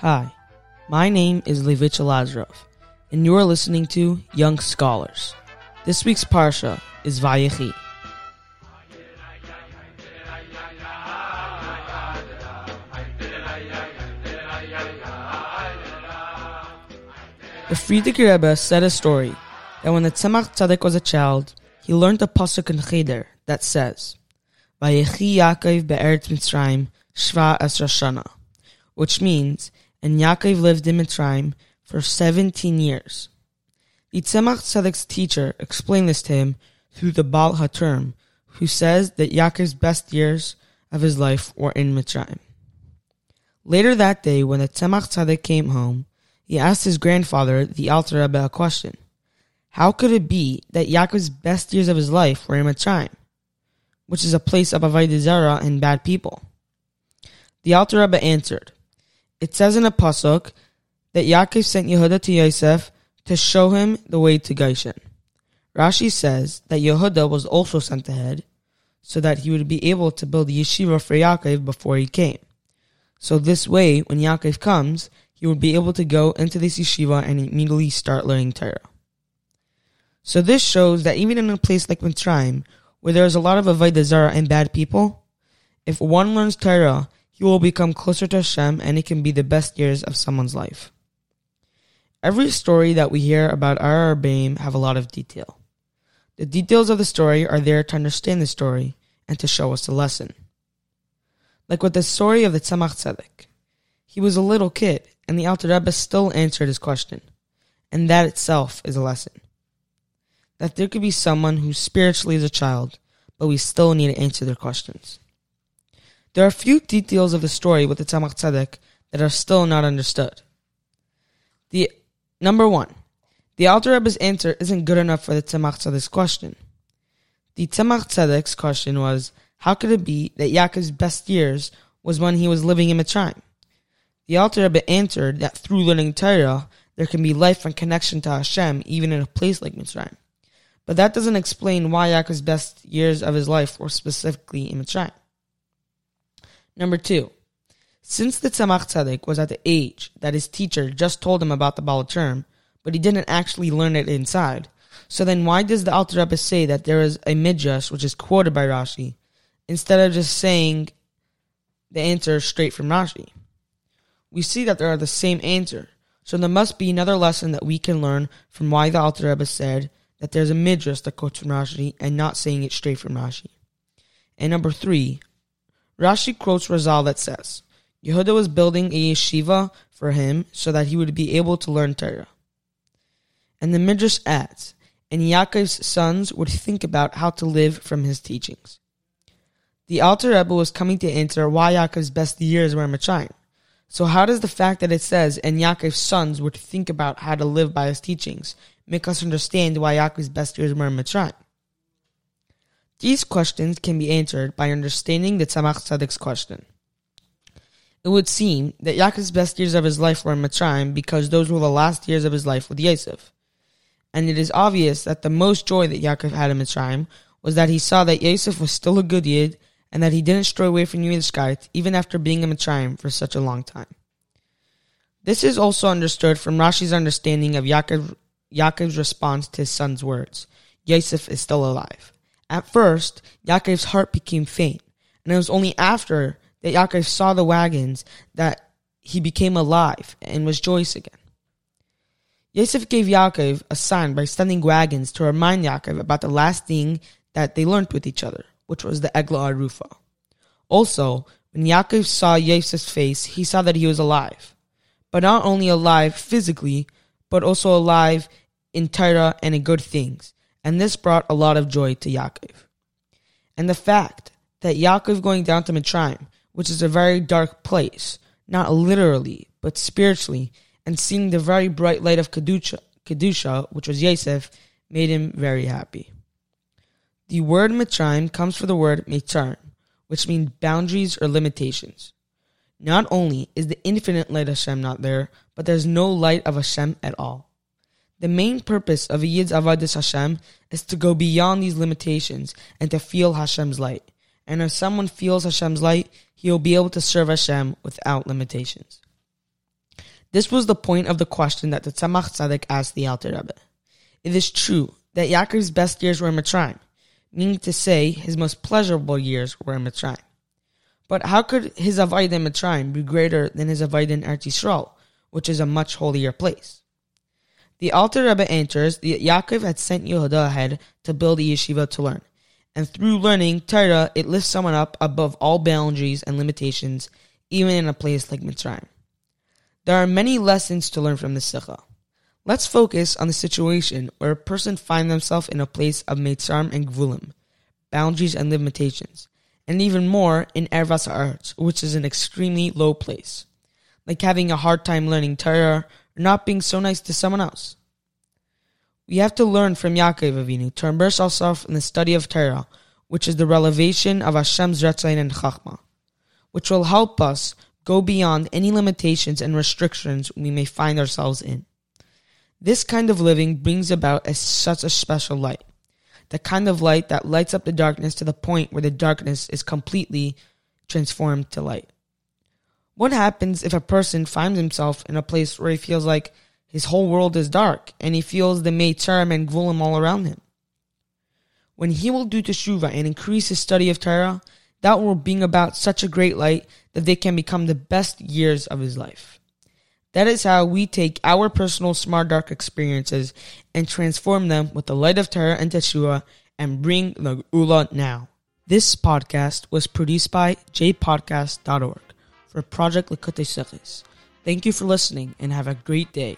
Hi, my name is Levitcha Lazarov, and you are listening to Young Scholars. This week's Parsha is Vayechi. The Frierdiker Rebbe said a story that when the Tzemach Tzedek was a child, he learned a pasuk in Cheder that says, "Vayechi Yaakov be'eretz Mitzrayim shva esra shana," which means, and Yaakov lived in Mitzrayim for seventeen years. The Tzemach Tzedek's teacher explained this to him through the Baal HaTurim, who says that Yaakov's best years of his life were in Mitzrayim. Later that day, when the Tzemach Tzedek came home, he asked his grandfather, the Alter Rebbe, a question. How could it be that Yaakov's best years of his life were in Mitzrayim, which is a place of Avodah and bad people? The Alter Rebbe answered, It says in a pasuk that Yaakov sent Yehuda to Yosef to show him the way to Goshen. Rashi says that Yehuda was also sent ahead so that he would be able to build yeshiva for Yaakov before he came. So this way, when Yaakov comes, he would be able to go into this yeshiva and immediately start learning Torah. So this shows that even in a place like Mitzrayim, where there is a lot of Avodah Zarah and bad people, if one learns Torah, he will become closer to Hashem and it can be the best years of someone's life. Every story that we hear about our Rebbeim have a lot of detail. The details of the story are there to understand the story and to show us a lesson. Like with the story of the Tzemach Tzedek. He was a little kid, and the Alter Rebbe still answered his question. And that itself is a lesson. That there could be someone who spiritually is a child, but we still need to answer their questions. There are a few details of the story with the Tzemach Tzedek that are still not understood. The number one, the Alter Rebbe's answer isn't good enough for the Tzemach Tzedek's question. The Tzemach Tzedek's question was, how could it be that Yaakov's best years was when he was living in Mitzrayim? The Alter Rebbe answered that through learning Torah, there can be life and connection to Hashem even in a place like Mitzrayim. But that doesn't explain why Yaakov's best years of his life were specifically in Mitzrayim. Number two, since the Tzemach Tzedek was at the age that his teacher just told him about the Baal HaTurim, but he didn't actually learn it inside, so then why does the Alter Rebbe say that there is a midrash which is quoted by Rashi, instead of just saying the answer straight from Rashi? We see that there are the same answer, so there must be another lesson that we can learn from why the Alter Rebbe said that there's a midrash that quotes from Rashi and not saying it straight from Rashi. And number three, Rashi quotes Chazal that says, Yehuda was building a yeshiva for him so that he would be able to learn Torah. And the Midrash adds, and Yaakov's sons would think about how to live from his teachings. The Alter Rebbe was coming to answer why Yaakov's best years were in Mitzrayim. So how does the fact that it says, and Yaakov's sons would think about how to live by his teachings, make us understand why Yaakov's best years were in Mitzrayim? These questions can be answered by understanding the Tzemach Tzedek's question. It would seem that Yaakov's best years of his life were in Mitzrayim because those were the last years of his life with Yosef. And it is obvious that the most joy that Yaakov had in Mitzrayim was that he saw that Yosef was still a good yid and that he didn't stray away from Yiddishkeit even after being in Mitzrayim for such a long time. This is also understood from Rashi's understanding of Yaakov, Yaakov's response to his son's words. Yosef is still alive. At first, Yaakov's heart became faint, and it was only after that Yaakov saw the wagons that he became alive and was joyous again. Yosef gave Yaakov a sign by sending wagons to remind Yaakov about the last thing that they learned with each other, which was the Eglah Arufa. Also, when Yaakov saw Yosef's face, he saw that he was alive. But not only alive physically, but also alive in Torah and in good things. And this brought a lot of joy to Yaakov. And the fact that Yaakov going down to Mitzrayim, which is a very dark place, not literally, but spiritually, and seeing the very bright light of Kedusha, Kedusha which was Yosef, made him very happy. The word Mitzrayim comes from the word Meitzarim, which means boundaries or limitations. Not only is the infinite light of Hashem not there, but there's no light of Hashem at all. The main purpose of a Yid's Avodas Hashem is to go beyond these limitations and to feel Hashem's light. And if someone feels Hashem's light, he will be able to serve Hashem without limitations. This was the point of the question that the Tzemach Tzedek asked the Alter Rebbe. It is true that Yaakov's best years were in Mitzrayim, meaning to say his most pleasurable years were in Mitzrayim. But how could his avodah in Mitzrayim be greater than his avodah in Eretz Yisrael, which is a much holier place? The Alter Rebbe answers that Yaakov had sent Yehuda ahead to build a yeshiva to learn, and through learning Torah, it lifts someone up above all boundaries and limitations, even in a place like Mitzrayim. There are many lessons to learn from this sikha. Let's focus on the situation where a person finds themselves in a place of Mitzrayim and Gvulim, boundaries and limitations, and even more in Ervas Arts, which is an extremely low place, like having a hard time learning Torah or not being so nice to someone else. We have to learn from Yaakov Avinu to immerse ourselves in the study of Torah, which is the revelation of Hashem's Retzain and Chachma, which will help us go beyond any limitations and restrictions we may find ourselves in. This kind of living brings about a, such a special light the kind of light that lights up the darkness to the point where the darkness is completely transformed to light. What happens if a person finds himself in a place where he feels like his whole world is dark and he feels the Meitzar and Gvulim all around him? When he will do teshuva and increase his study of Torah, that will bring about such a great light that they can become the best years of his life. That is how we take our personal smart dark experiences and transform them with the light of Torah and Teshuva and bring the Geula now. This podcast was produced by jpodcast.org for Project Likutei Sichos. Thank you for listening and have a great day.